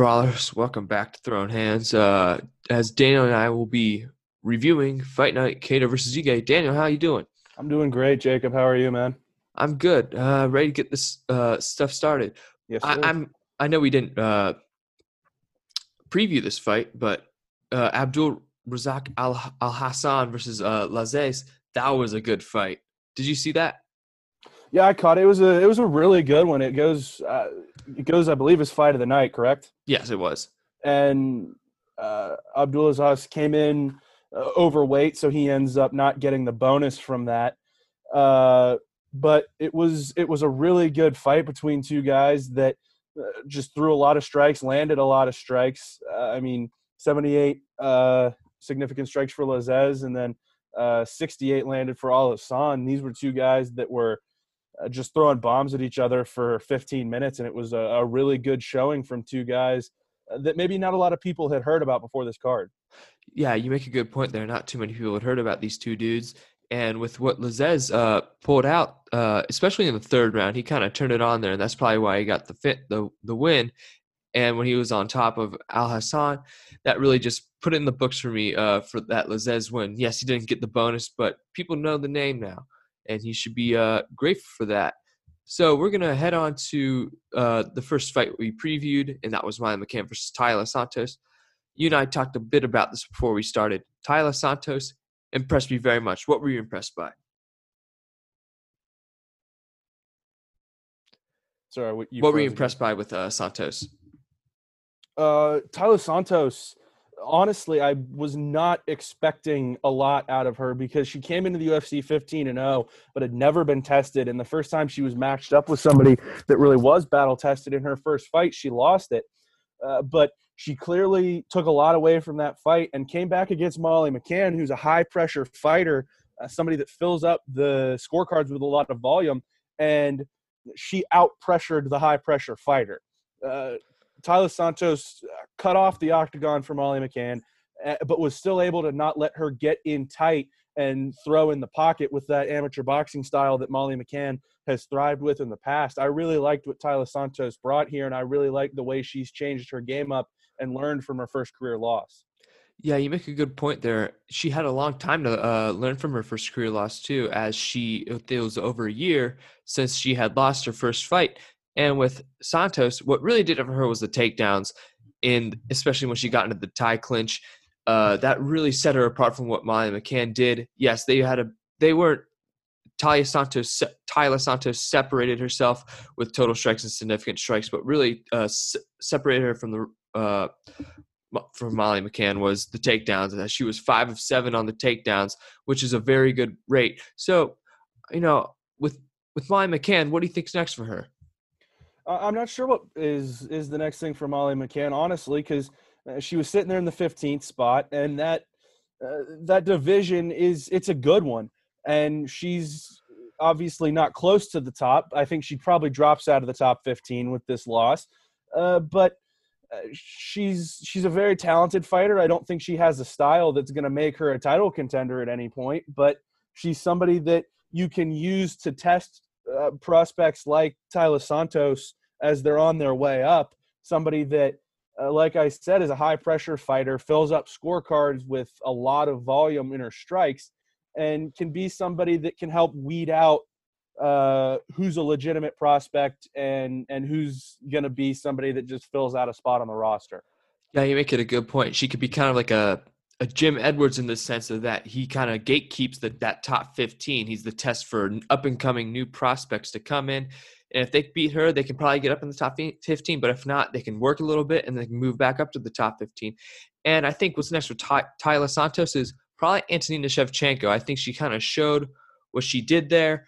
Brawlers? Welcome back to Throwing Hands. Uh, as Daniel and I will be reviewing Fight Night Kattar versus Ige. Daniel, how are you doing? I'm doing great, Jacob. How are you, man? I'm good. Uh, ready to get this uh, stuff started. Yes, I. I'm. I know we didn't uh, preview this fight, but uh, Abdul Razak Al Al Hassan versus uh, Lazzez. That was a good fight. Did you see that? Yeah, I caught it. It was a it was a really good one. It goes uh, it goes, I believe, as fight of the night, correct? Yes, it was. And uh, Abdulaziz came in uh, overweight, so he ends up not getting the bonus from that. Uh, but it was it was a really good fight between two guys that uh, just threw a lot of strikes, landed a lot of strikes. Uh, I mean, 78 uh, significant strikes for Lazzez, and then uh, 68 landed for Al Hassan. These were two guys that were just throwing bombs at each other for 15 minutes, and it was a, a really good showing from two guys uh, that maybe not a lot of people had heard about before this card. Yeah, you make a good point there. Not too many people had heard about these two dudes. And with what Lazzez uh, pulled out, uh, especially in the third round, he kind of turned it on there, and that's probably why he got the fit, the the win. And when he was on top of Al Hassan, that really just put it in the books for me uh, for that Lazzez win. Yes, he didn't get the bonus, but people know the name now, and he should be uh, grateful for that. So we're gonna head on to uh, the first fight we previewed, and that was Ryan McCann versus Taila Santos. You and I talked a bit about this before we started. Taila Santos impressed me very much. What were you impressed by? Sorry, what, you what were you impressed by with uh, Santos? Uh, Taila Santos, honestly, I was not expecting a lot out of her because she came into the UFC 15 and 0, but had never been tested. And the first time she was matched up with somebody that really was battle tested in her first fight, she lost it. Uh, but she clearly took a lot away from that fight and came back against Molly McCann, who's a high pressure fighter, uh, somebody that fills up the scorecards with a lot of volume. And she out pressured the high pressure fighter. Uh, Taila Santos cut off the octagon for Molly McCann, uh, but was still able to not let her get in tight and throw in the pocket with that amateur boxing style that Molly McCann has thrived with in the past. I really liked what Taila Santos brought here, and I really liked the way she's changed her game up and learned from her first career loss. Yeah, you make a good point there. She had a long time to uh, learn from her first career loss too, as she it was over a year since she had lost her first fight. And with Santos, what really did it for her was the takedowns, and especially when she got into the tie clinch, uh, that really set her apart from what Molly McCann did. Yes, they had a they weren't. Taila Santos, Taila Santos separated herself with total strikes and significant strikes, but really uh, s- separated her from the uh, from Molly McCann was the takedowns. That she was five of seven on the takedowns, which is a very good rate. So, you know, with with Molly McCann, what do you think's next for her? I'm not sure what is is the next thing for Molly McCann, honestly, because uh, she was sitting there in the 15th spot, and that uh, that division is it's a good one, and she's obviously not close to the top. I think she probably drops out of the top 15 with this loss, uh, but uh, she's she's a very talented fighter. I don't think she has a style that's going to make her a title contender at any point, but she's somebody that you can use to test uh, prospects like Taila Santos as they're on their way up. Somebody that, uh, like I said, is a high pressure fighter, fills up scorecards with a lot of volume in her strikes, and can be somebody that can help weed out uh, who's a legitimate prospect and and who's going to be somebody that just fills out a spot on the roster. Yeah, you make it a good point. She could be kind of like a a Jim Edwards in the sense of that he kind of gatekeeps the, that top 15. He's the test for up and coming new prospects to come in. And if they beat her, they can probably get up in the top 15. But if not, they can work a little bit and they can move back up to the top 15. And I think what's next for Ty- Taila Santos is probably Antonina Shevchenko. I think she kind of showed what she did there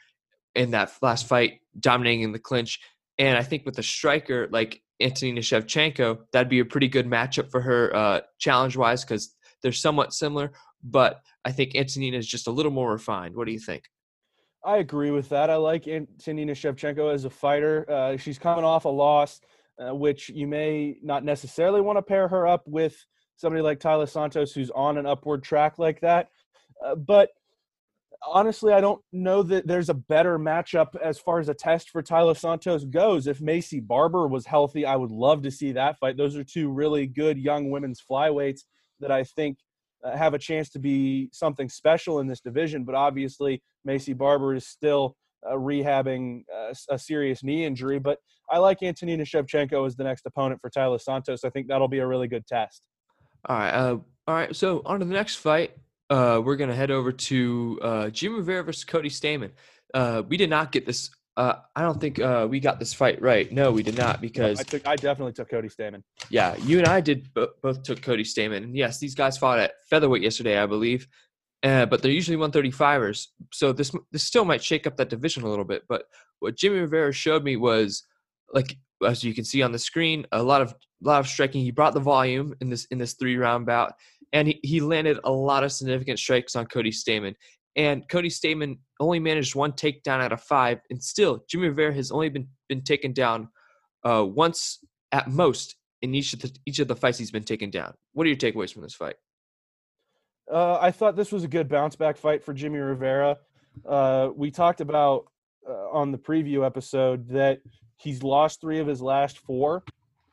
in that last fight, dominating in the clinch. And I think with a striker like Antonina Shevchenko, that'd be a pretty good matchup for her uh, challenge wise because they're somewhat similar. But I think Antonina is just a little more refined. What do you think? I agree with that. I like Antonina Shevchenko as a fighter. Uh, she's coming off a loss, uh, which you may not necessarily want to pair her up with somebody like Taila Santos, who's on an upward track like that. Uh, but honestly, I don't know that there's a better matchup as far as a test for Taila Santos goes. If Maycee Barber was healthy, I would love to see that fight. Those are two really good young women's flyweights that I think have a chance to be something special in this division. But obviously, Maycee Barber is still uh, rehabbing uh, a serious knee injury. But I like Antonina Shevchenko as the next opponent for Taila Santos. I think that'll be a really good test. All right. Uh, all right. So on to the next fight. Uh, we're gonna head over to uh, Jim Rivera versus Cody Stamann. Uh, we did not get this. Uh, I don't think uh, we got this fight right. No, we did not because I took. I definitely took Cody Stamann. yeah, you and I did bo- both took Cody Stamann. And yes, these guys fought at featherweight yesterday, I believe. Uh, but they're usually 135ers, so this this still might shake up that division a little bit. But what Jimmy Rivera showed me was, like as you can see on the screen, a lot of a lot of striking. He brought the volume in this in this three round bout, and he, he landed a lot of significant strikes on Cody Stamann. And Cody Stamann only managed one takedown out of five, and still Jimmy Rivera has only been been taken down uh, once at most in each of the each of the fights he's been taken down. What are your takeaways from this fight? Uh, I thought this was a good bounce back fight for Jimmy Rivera. Uh, we talked about uh, on the preview episode that he's lost three of his last four,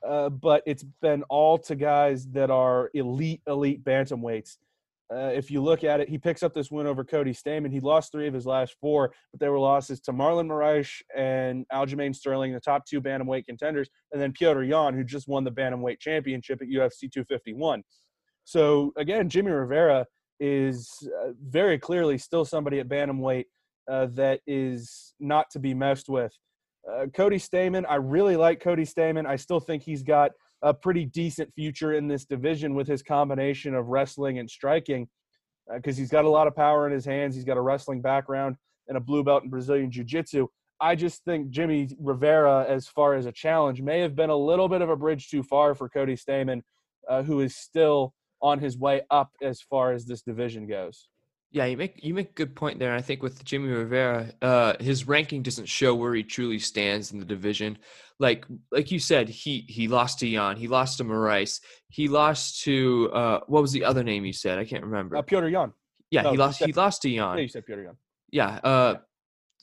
uh, but it's been all to guys that are elite, elite bantamweights. Uh, if you look at it, he picks up this win over Cody Stamann. He lost three of his last four, but they were losses to Marlon Moraes and Aljamain Sterling, the top two bantamweight contenders, and then Piotr Yan, who just won the bantamweight championship at UFC 251. So again, Jimmy Rivera is uh, very clearly still somebody at bantamweight uh, that is not to be messed with. Uh, Cody Stamann, I really like Cody Stamann. I still think he's got a pretty decent future in this division with his combination of wrestling and striking because uh, he's got a lot of power in his hands. He's got a wrestling background and a blue belt in Brazilian Jiu Jitsu. I just think Jimmy Rivera, as far as a challenge, may have been a little bit of a bridge too far for Cody Stamann, uh, who is still on his way up as far as this division goes. Yeah, you make you make a good point there. I think with Jimmy Rivera, uh, his ranking doesn't show where he truly stands in the division. Like like you said, he he lost to Yan, he lost to Moraes, he lost to uh, what was the other name you said? I can't remember. Uh, Petr Yan. yeah, no, he lost. said- He lost to Yan. Yeah, you said Petr Yan. Yeah, uh,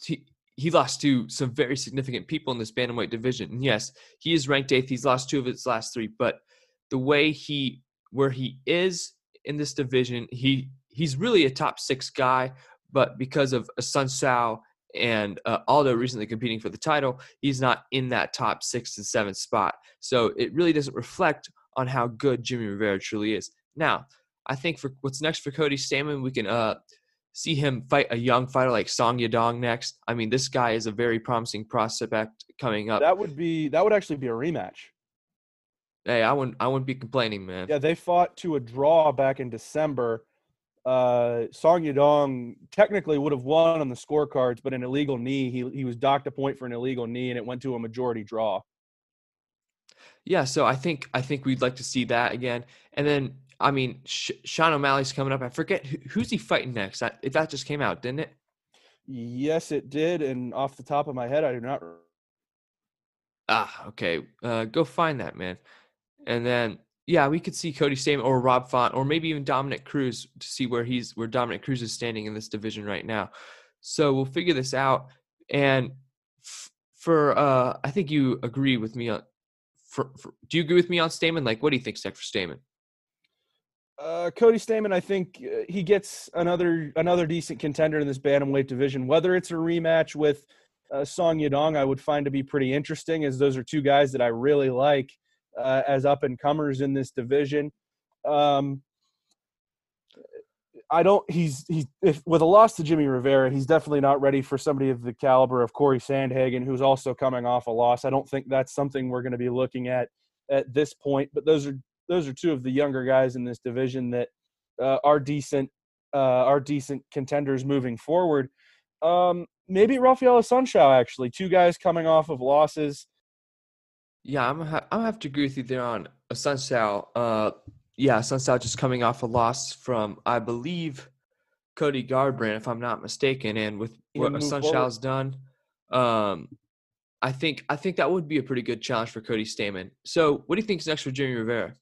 he he lost to some very significant people in this bantamweight division. And yes, he is ranked eighth. He's lost two of his last three, but the way he where he is in this division, he he's really a top six guy. But because of Sun Sao and uh, Aldo recently competing for the title, he's not in that top six and seven spot. So it really doesn't reflect on how good Jimmy Rivera truly is. Now, I think for what's next for Cody Stamann, we can uh, see him fight a young fighter like Song Yadong next. I mean, this guy is a very promising prospect coming up. That would be that would actually be a rematch. hey, I wouldn't I wouldn't be complaining, man. Yeah, they fought to a draw back in December. Uh, Song Yadong technically would have won on the scorecards, but an illegal knee. He he was docked a point for an illegal knee, and it went to a majority draw. Yeah, so I think I think we'd like to see that again. And then I mean, Sh- Sean O'Malley's coming up. I forget who, who's he fighting next. That that just came out, didn't it? Yes, it did. And off the top of my head, I do not. Ah, okay. Uh, go find that man. And then yeah, we could see Cody Stamann or Rob Font or maybe even Dominick Cruz to see where he's where Dominick Cruz is standing in this division right now. So we'll figure this out. And f- for uh, I think you agree with me on. For, for, do you agree with me on Stamann? Like, what do you think, next for Stamann? Uh, Cody Stamann, I think uh, he gets another another decent contender in this bantamweight division. Whether it's a rematch with uh, Song Yadong, I would find to be pretty interesting, as those are two guys that I really like uh, as up and comers in this division. Um, I don't. He's he's if, with a loss to Jimmy Rivera, he's definitely not ready for somebody of the caliber of Corey Sandhagen, who's also coming off a loss. I don't think that's something we're going to be looking at at this point. But those are those are two of the younger guys in this division that uh, are decent uh, are decent contenders moving forward. Um, maybe Rafael Assunção actually, two guys coming off of losses. Yeah, I'm ha- I'm have to agree with you there on Assunção. Uh, yeah, Assunção just coming off a loss from I believe Cody Garbrandt, if I'm not mistaken, and with what move done, um, I think I think that would be a pretty good challenge for Cody Stamann. So, what do you think is next for Jimmy Rivera?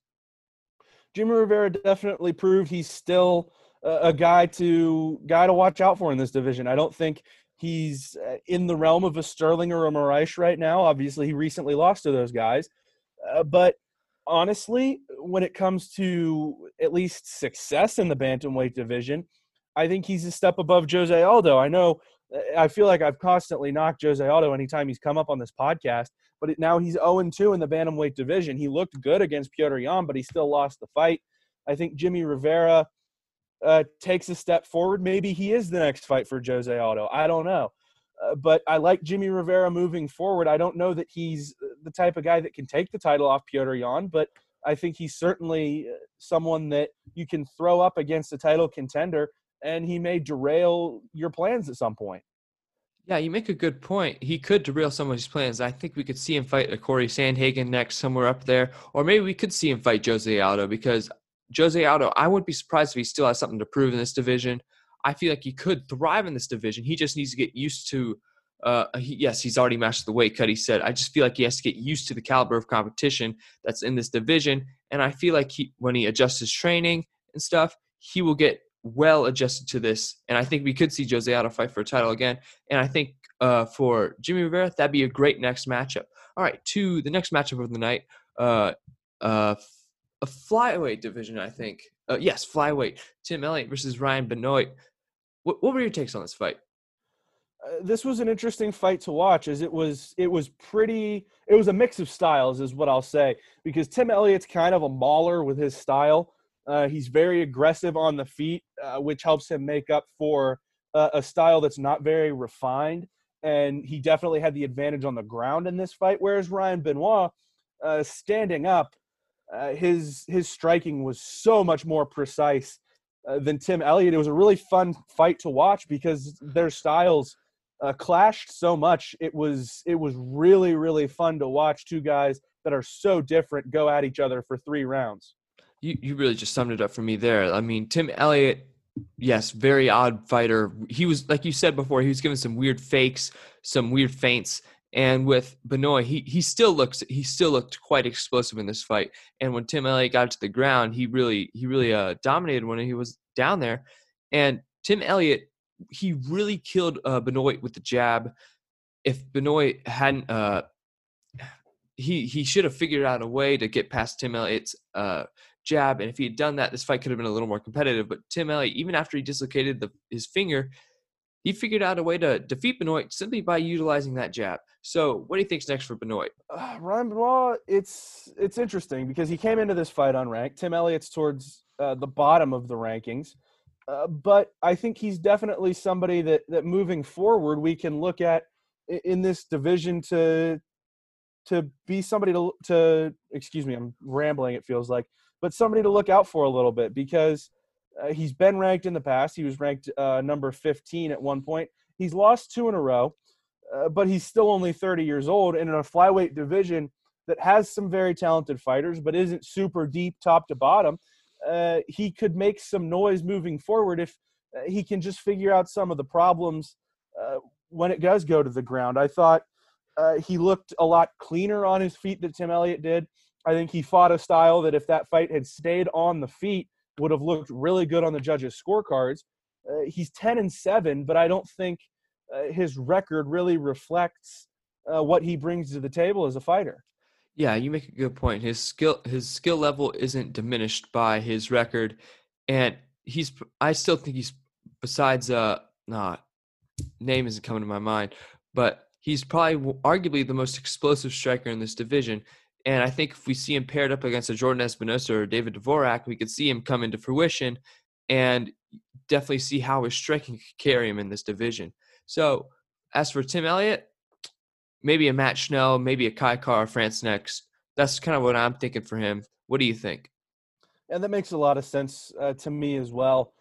Jimmy Rivera definitely proved he's still a, a guy to guy to watch out for in this division. I don't think he's uh, in the realm of a Sterling or a Moraes right now. Obviously, he recently lost to those guys, uh, but honestly, when it comes to at least success in the bantamweight division, I think he's a step above Jose Aldo. I know uh, I feel like I've constantly knocked Jose Aldo anytime he's come up on this podcast, but now he's 0 2 in the bantamweight division. He looked good against Piotr Yan, but he still lost the fight. I think Jimmy Rivera uh, takes a step forward. Maybe he is the next fight for Jose Aldo. I don't know. Uh, but I like Jimmy Rivera moving forward. I don't know that he's the type of guy that can take the title off Piotr Yan, but I think he's certainly uh, someone that you can throw up against a title contender, and he may derail your plans at some point. Yeah, you make a good point. He could derail some of his plans. I think we could see him fight a Corey Sandhagen next, somewhere up there, or maybe we could see him fight Jose Aldo because Jose Aldo, I wouldn't be surprised if he still has something to prove in this division. I feel like he could thrive in this division. He just needs to get used to. Uh, he, yes, he's already matched the weight cut. He said, I just feel like he has to get used to the caliber of competition that's in this division, and I feel like he, when he adjusts his training and stuff, he will get well adjusted to this. And I think we could see Jose Aldo fight for a title again. And I think uh, for Jimmy Rivera, that'd be a great next matchup. All right, to the next matchup of the night. Uh, uh, a flyweight division, I think. Uh, yes, flyweight. Tim Elliott versus Ryan Benoit. What, what were your takes on this fight? Uh, this was an interesting fight to watch as it was it was pretty it was a mix of styles is what I'll say because Tim Elliott's kind of a mauler with his style. Uh, he's very aggressive on the feet, uh, which helps him make up for uh, a style that's not very refined. And he definitely had the advantage on the ground in this fight. Whereas Ryan Benoit, uh, standing up, uh, his his striking was so much more precise uh, than Tim Elliott. It was a really fun fight to watch because their styles uh, clashed so much. It was it was really really fun to watch two guys that are so different go at each other for three rounds. You you really just summed it up for me there. I mean, Tim Elliott, yes, very odd fighter. He was like you said before, he was giving some weird fakes, some weird feints. And with Benoit, he he still looks he still looked quite explosive in this fight. And when Tim Elliott got to the ground, he really he really uh, dominated when he was down there. And Tim Elliott, he really killed uh, Benoit with the jab. If Benoit hadn't, uh, he he should have figured out a way to get past Tim Elliott's uh, jab. And if he had done that, this fight could have been a little more competitive. But Tim Elliott, even after he dislocated the, his finger, he figured out a way to defeat Benoit simply by utilizing that jab. So, what do you think's next for Benoit? Uh, Ryan Benoit, it's it's interesting because he came into this fight unranked. Tim Elliott's towards uh, the bottom of the rankings, uh, but I think he's definitely somebody that that moving forward we can look at in this division to to be somebody to to excuse me, I'm rambling. It feels like, but somebody to look out for a little bit because uh, he's been ranked in the past. He was ranked uh, number 15 at one point. He's lost two in a row uh, but he's still only 30 years old and in a flyweight division that has some very talented fighters but isn't super deep top to bottom uh, he could make some noise moving forward if uh, he can just figure out some of the problems uh, when it does go to the ground i thought he looked a lot cleaner on his feet than tim elliott did i think he fought a style that if that fight had stayed on the feet would have looked really good on the judges scorecards uh, he's 10 and 7 but i don't think uh, his record really reflects uh, what he brings to the table as a fighter. Yeah, you make a good point. His skill his skill level isn't diminished by his record, and he's. I still think he's besides uh nah name isn't coming to my mind, but he's probably arguably the most explosive striker in this division. And I think if we see him paired up against a Jordan Espinosa or David Dvorak, we could see him come into fruition, and definitely see how his striking could carry him in this division. So as for Tim Elliott, maybe a Matt Schnell, maybe a Kai Kara-France next. That's kind of what I'm thinking for him. What do you think? And that makes a lot of sense uh, to me as well.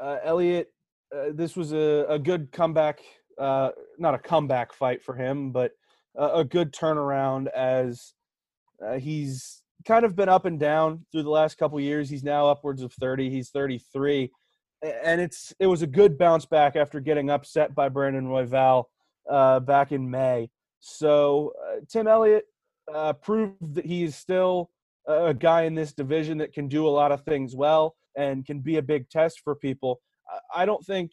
uh, Elliott, uh, this was a, a good comeback, uh, not a comeback fight for him, but a, a good turnaround as uh, he's kind of been up and down through the last couple years. He's now upwards of 30. He's 33. And it's it was a good bounce back after getting upset by Brandon Royval uh, back in May. So uh, Tim Elliott uh, proved that he is still a guy in this division that can do a lot of things well and can be a big test for people. I- don't think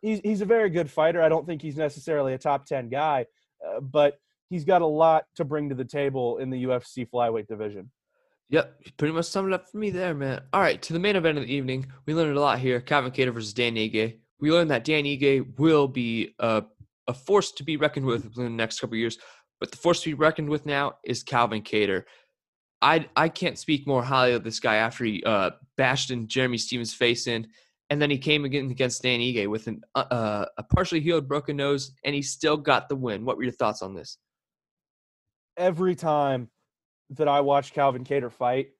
he's he's a very good fighter. I don't think he's necessarily a top ten guy, uh, but he's got a lot to bring to the table in the UFC flyweight division. Yep, pretty much summed it up for me there, man. All right, to the main event of the evening. We learned a lot here. Calvin Kattar versus Dan Ige. We learned that Dan Ige will be a, a force to be reckoned with in the next couple years. But the force to be reckoned with now is Calvin Kattar. I I can't speak more highly of this guy after he uh, bashed in Jeremy Stephens' face in, and then he came again against Dan Ige with an, uh, a partially healed broken nose, and he still got the win. What were your thoughts on this? Every time that I watch Calvin Kattar fight,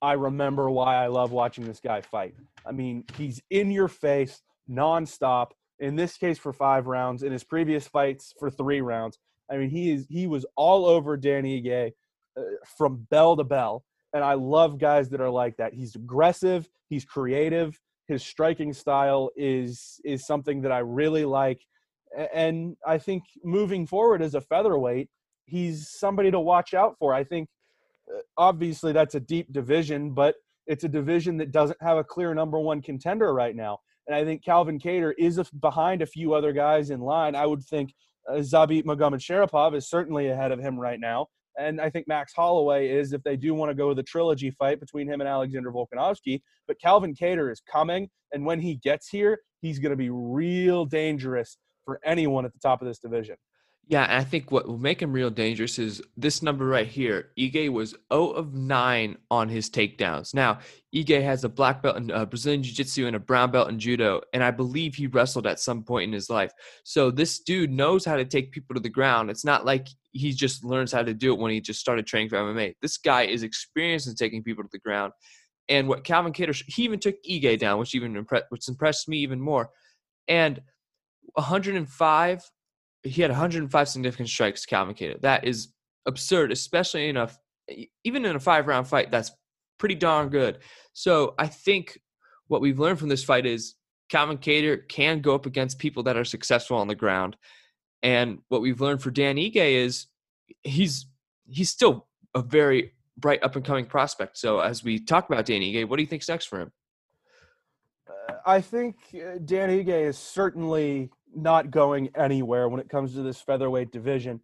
I remember why I love watching this guy fight. I mean, he's in your face nonstop. In this case, for five rounds. In his previous fights, for three rounds. I mean, he is he was all over Danny Ige uh, from bell to bell, and I love guys that are like that. He's aggressive. He's creative. His striking style is is something that I really like, and I think moving forward as a featherweight, he's somebody to watch out for. I think uh, obviously that's a deep division, but it's a division that doesn't have a clear number one contender right now. And I think Calvin Kattar is a, behind a few other guys in line. I would think uh, Zabit Magomedsharipov is certainly ahead of him right now. And I think Max Holloway is if they do want to go with a trilogy fight between him and Alexander Volkanovski. But Calvin Kattar is coming. And when he gets here, he's going to be real dangerous for anyone at the top of this division. Yeah, and I think what will make him real dangerous is this number right here. Ige was 0 of 9 on his takedowns. Now, Ige has a black belt in uh, Brazilian Jiu Jitsu and a brown belt in Judo, and I believe he wrestled at some point in his life. So this dude knows how to take people to the ground. It's not like he just learns how to do it when he just started training for MMA. This guy is experienced in taking people to the ground. And what Calvin Kattar, he even took Ige down, which even impressed, which impressed me even more. And 105 he had 105 significant strikes Calvin Kattar. That is absurd, especially in a even in a five round fight. That's pretty darn good. So I think what we've learned from this fight is Calvin Kattar can go up against people that are successful on the ground, and what we've learned for Dan Ige is he's he's still a very bright up and coming prospect. So as we talk about Dan Ige, what do you think's next for him? Uh, I think uh, Dan Ige is certainly not going anywhere when it comes to this featherweight division.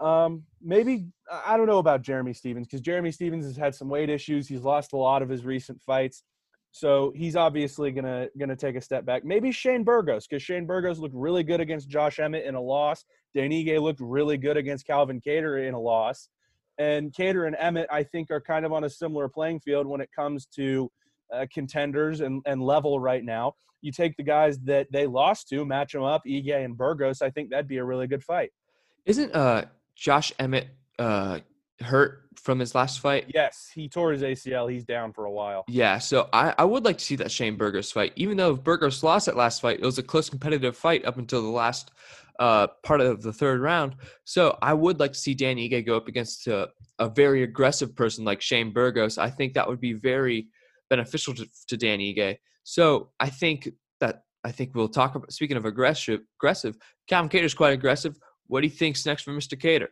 Um, maybe I don't know about Jeremy Stephens because Jeremy Stephens has had some weight issues. He's lost a lot of his recent fights, so he's obviously gonna gonna take a step back. Maybe Shane Burgos because Shane Burgos looked really good against Josh Emmett in a loss. Dan Ige looked really good against Calvin Kattar in a loss, and Kattar and Emmett I think are kind of on a similar playing field when it comes to uh, contenders and, and level right now. You take the guys that they lost to, match them up, Ige and Burgos. I think that'd be a really good fight. Isn't uh Josh Emmett uh hurt from his last fight? Yes, he tore his ACL. He's down for a while. Yeah, so I, I would like to see that Shane Burgos fight. Even though Burgos lost that last fight, it was a close competitive fight up until the last uh, part of the third round. So I would like to see Danny Ige go up against a, a very aggressive person like Shane Burgos. I think that would be very beneficial to, to Danny Ige. So I think that I think we'll talk about speaking of aggressive aggressive, Calvin Kattar's quite aggressive. What do you think's next for Mr. Kattar?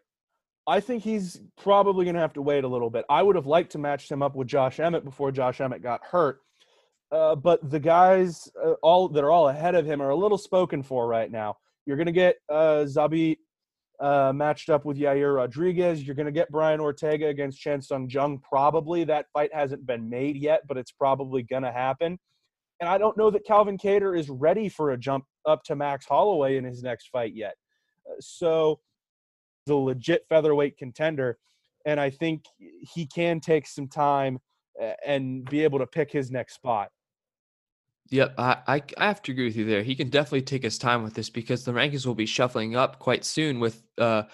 I think he's probably going to have to wait a little bit. I would have liked to match him up with Josh Emmett before Josh Emmett got hurt. Uh, but the guys uh, all that are all ahead of him are a little spoken for right now. You're going to get uh, Zabit uh, matched up with Yair Rodriguez. You're going to get Brian Ortega against Chan Sung Jung. Probably that fight hasn't been made yet, but it's probably going to happen. And I don't know that Calvin Kattar is ready for a jump up to Max Holloway in his next fight yet. Uh, so the legit featherweight contender, and I think he can take some time uh, and be able to pick his next spot. Yep, I, I I have to agree with you there. He can definitely take his time with this because the rankings will be shuffling up quite soon with uh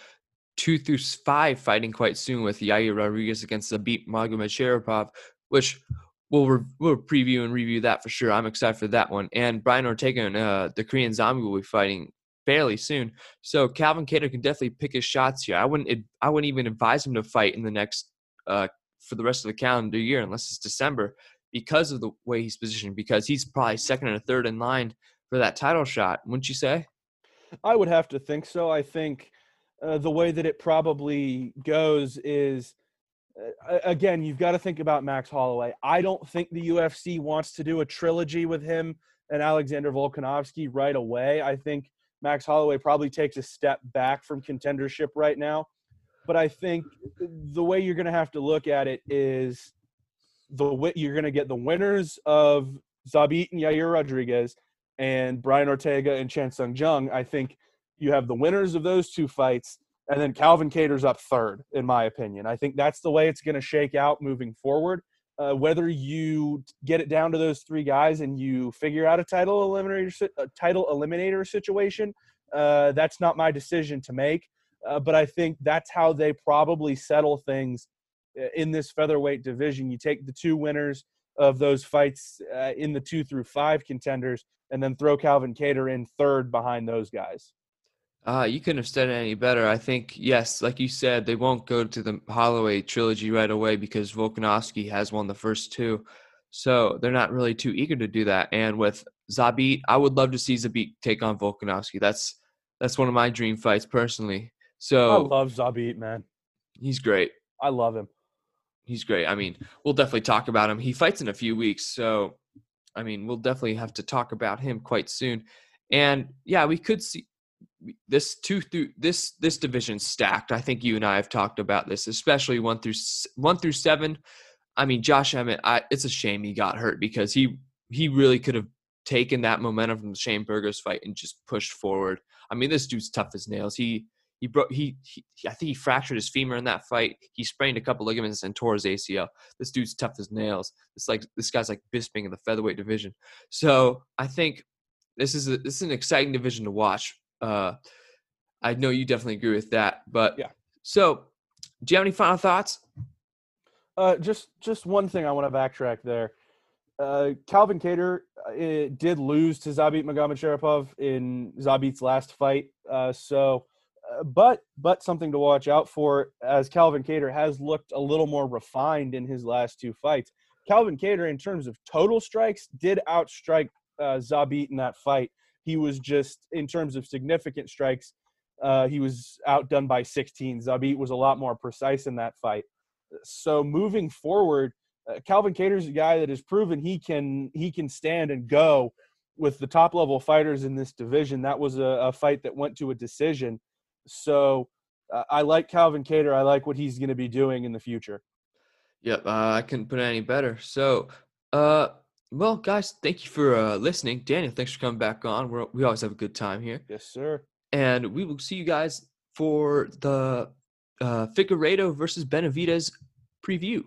two through five fighting quite soon with Yair Rodriguez against Zabit Magomed which we'll re- we'll preview and review that for sure. I'm excited for that one. And Brian Ortega and uh, the Korean Zombie will be fighting fairly soon. So Calvin Kattar can definitely pick his shots here. I wouldn't I wouldn't even advise him to fight in the next uh, for the rest of the calendar year unless it's December because of the way he's positioned. Because he's probably second or third in line for that title shot. Wouldn't you say? I would have to think so. I think uh, the way that it probably goes is uh, again, you've got to think about Max Holloway. I don't think the UFC wants to do a trilogy with him and Alexander Volkanovski right away. I think Max Holloway probably takes a step back from contendership right now. But I think the way you're going to have to look at it is the you're going to get the winners of Zabit and Yair Rodriguez and Brian Ortega and Chan Sung Jung. I think you have the winners of those two fights, and then Calvin Kattar's up third, in my opinion. I think that's the way it's going to shake out moving forward. Uh, whether you get it down to those three guys and you figure out a title eliminator, a title eliminator situation, uh, that's not my decision to make. Uh, but I think that's how they probably settle things in this featherweight division. You take the two winners of those fights uh, in the two through five contenders, and then throw Calvin Kattar in third behind those guys. Uh, you couldn't have said it any better. I think, yes, like you said, they won't go to the Holloway trilogy right away because Volkanovski has won the first two. So they're not really too eager to do that. And with Zabit, I would love to see Zabit take on Volkanovski. That's that's one of my dream fights personally. So I love Zabit, man. He's great. I love him. He's great. I mean, we'll definitely talk about him. He fights in a few weeks, so I mean, we'll definitely have to talk about him quite soon. And yeah, we could see this two through this this division stacked. I think you and I have talked about this, especially one through one through seven. I mean, Josh Emmett. I, it's a shame he got hurt because he he really could have taken that momentum from the Shane Burgos fight and just pushed forward. I mean, this dude's tough as nails. He he broke he, he, I think he fractured his femur in that fight. He sprained a couple ligaments and tore his ACL. This dude's tough as nails. It's like this guy's like Bisping in the featherweight division. So I think this is a, this is an exciting division to watch. Uh, I know you definitely agree with that. But yeah. So, do you have any final thoughts? Uh, just just one thing I want to backtrack there. Uh, Calvin Kattar uh, did lose to Zabit Magomedsharipov in Zabit's last fight. Uh, so, uh, but but something to watch out for as Calvin Kattar has looked a little more refined in his last two fights. Calvin Kattar, in terms of total strikes, did outstrike uh, Zabit in that fight. He was just in terms of significant strikes, uh, he was outdone by 16. Zabit was a lot more precise in that fight. So moving forward, uh, Calvin Kattar's a guy that has proven he can he can stand and go with the top level fighters in this division. That was a, a fight that went to a decision. So uh, I like Calvin Kattar. I like what he's going to be doing in the future. Yep, uh, I couldn't put it any better. So, uh, well, guys, thank you for uh, listening. Daniel, thanks for coming back on. We're, we always have a good time here. Yes, sir. And we will see you guys for the uh, Figueiredo versus Benavides preview.